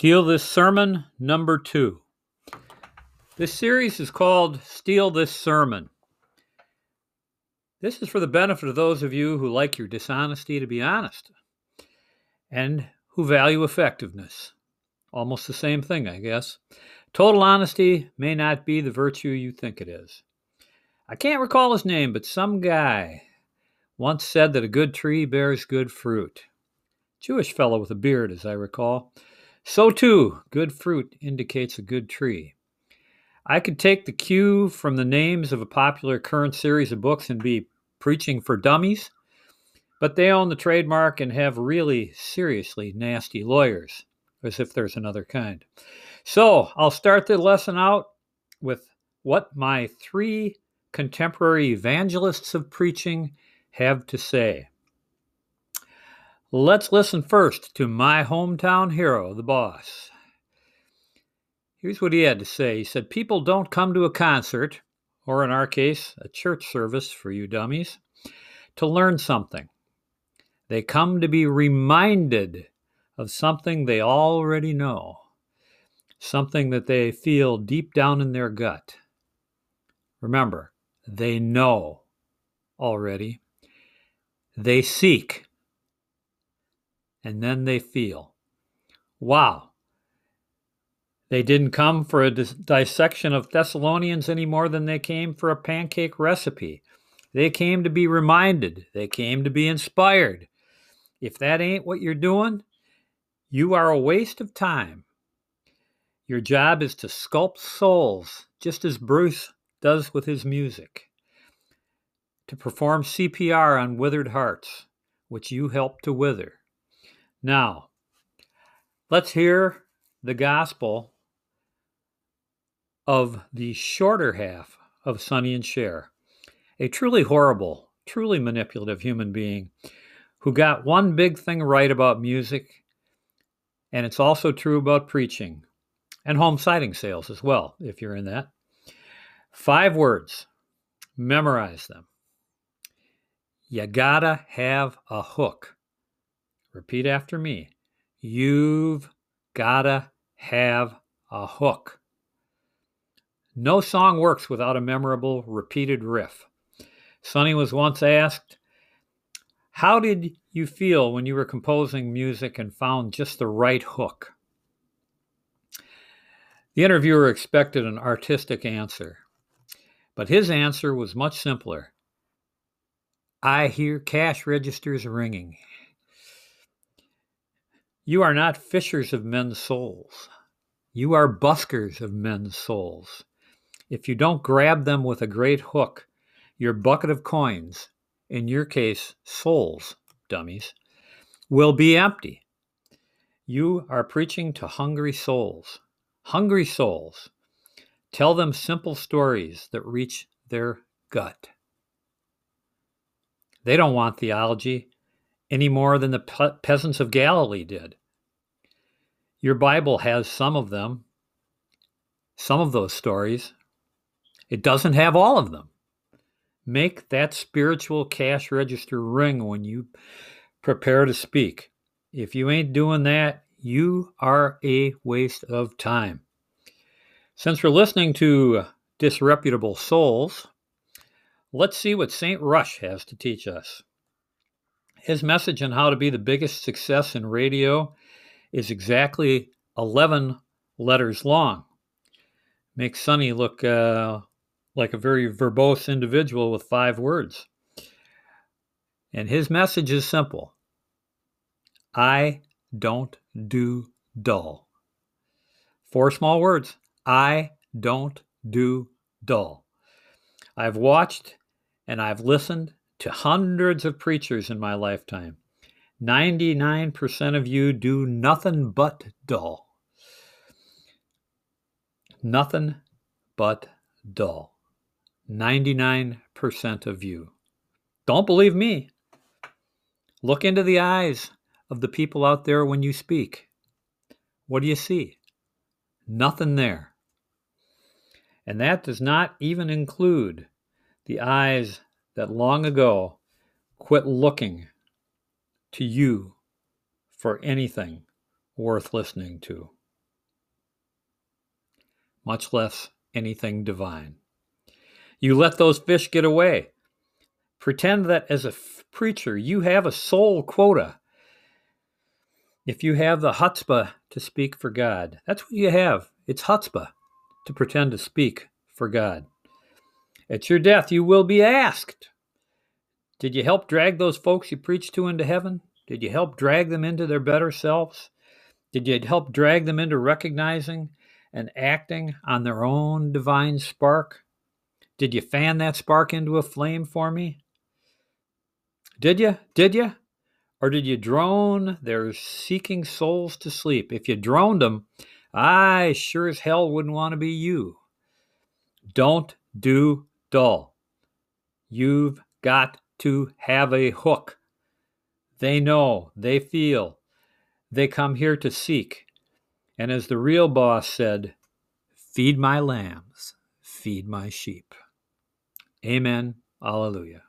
Steal This Sermon, number two. This series is called Steal This Sermon. This is for the benefit of those of you who like your dishonesty to be honest and who value effectiveness. Almost the same thing, I guess. Total honesty may not be the virtue you think it is. I can't recall his name, but some guy once said that a good tree bears good fruit. Jewish fellow with a beard, as I recall. So, too, good fruit indicates a good tree. I could take the cue from the names of a popular current series of books and be preaching for dummies, but they own the trademark and have really seriously nasty lawyers, as if there's another kind. So, I'll start the lesson out with what my three contemporary evangelists of preaching have to say. Let's listen first to my hometown hero, the boss. Here's what he had to say. He said, People don't come to a concert, or in our case, a church service for you dummies, to learn something. They come to be reminded of something they already know, something that they feel deep down in their gut. Remember, they know already. They seek and then they feel. Wow. They didn't come for a dis- dissection of Thessalonians any more than they came for a pancake recipe. They came to be reminded, they came to be inspired. If that ain't what you're doing, you are a waste of time. Your job is to sculpt souls, just as Bruce does with his music, to perform CPR on withered hearts, which you help to wither. Now, let's hear the gospel of the shorter half of Sonny and Cher, a truly horrible, truly manipulative human being who got one big thing right about music, and it's also true about preaching and home siding sales as well, if you're in that. Five words, memorize them. You gotta have a hook. Repeat after me. You've gotta have a hook. No song works without a memorable, repeated riff. Sonny was once asked, How did you feel when you were composing music and found just the right hook? The interviewer expected an artistic answer, but his answer was much simpler. I hear cash registers ringing. You are not fishers of men's souls. You are buskers of men's souls. If you don't grab them with a great hook, your bucket of coins, in your case, souls, dummies, will be empty. You are preaching to hungry souls. Hungry souls. Tell them simple stories that reach their gut. They don't want theology any more than the pe- peasants of Galilee did. Your Bible has some of them, some of those stories. It doesn't have all of them. Make that spiritual cash register ring when you prepare to speak. If you ain't doing that, you are a waste of time. Since we're listening to disreputable souls, let's see what St. Rush has to teach us. His message on how to be the biggest success in radio is exactly 11 letters long. Makes Sonny look uh, like a very verbose individual with five words. And his message is simple I don't do dull. Four small words I don't do dull. I've watched and I've listened to hundreds of preachers in my lifetime. 99% of you do nothing but dull. Nothing but dull. 99% of you. Don't believe me. Look into the eyes of the people out there when you speak. What do you see? Nothing there. And that does not even include the eyes that long ago quit looking to you for anything worth listening to. much less anything divine. You let those fish get away. Pretend that as a f- preacher, you have a soul quota. If you have the chutzpah to speak for God, that's what you have. It's chutzpah to pretend to speak for God. At your death, you will be asked Did you help drag those folks you preached to into heaven? Did you help drag them into their better selves? Did you help drag them into recognizing and acting on their own divine spark? Did you fan that spark into a flame for me? Did you? Did you? Or did you drone their seeking souls to sleep? If you droned them, I sure as hell wouldn't want to be you. Don't do dull. You've got to have a hook. They know, they feel, they come here to seek. And as the real boss said, feed my lambs, feed my sheep. Amen. Alleluia.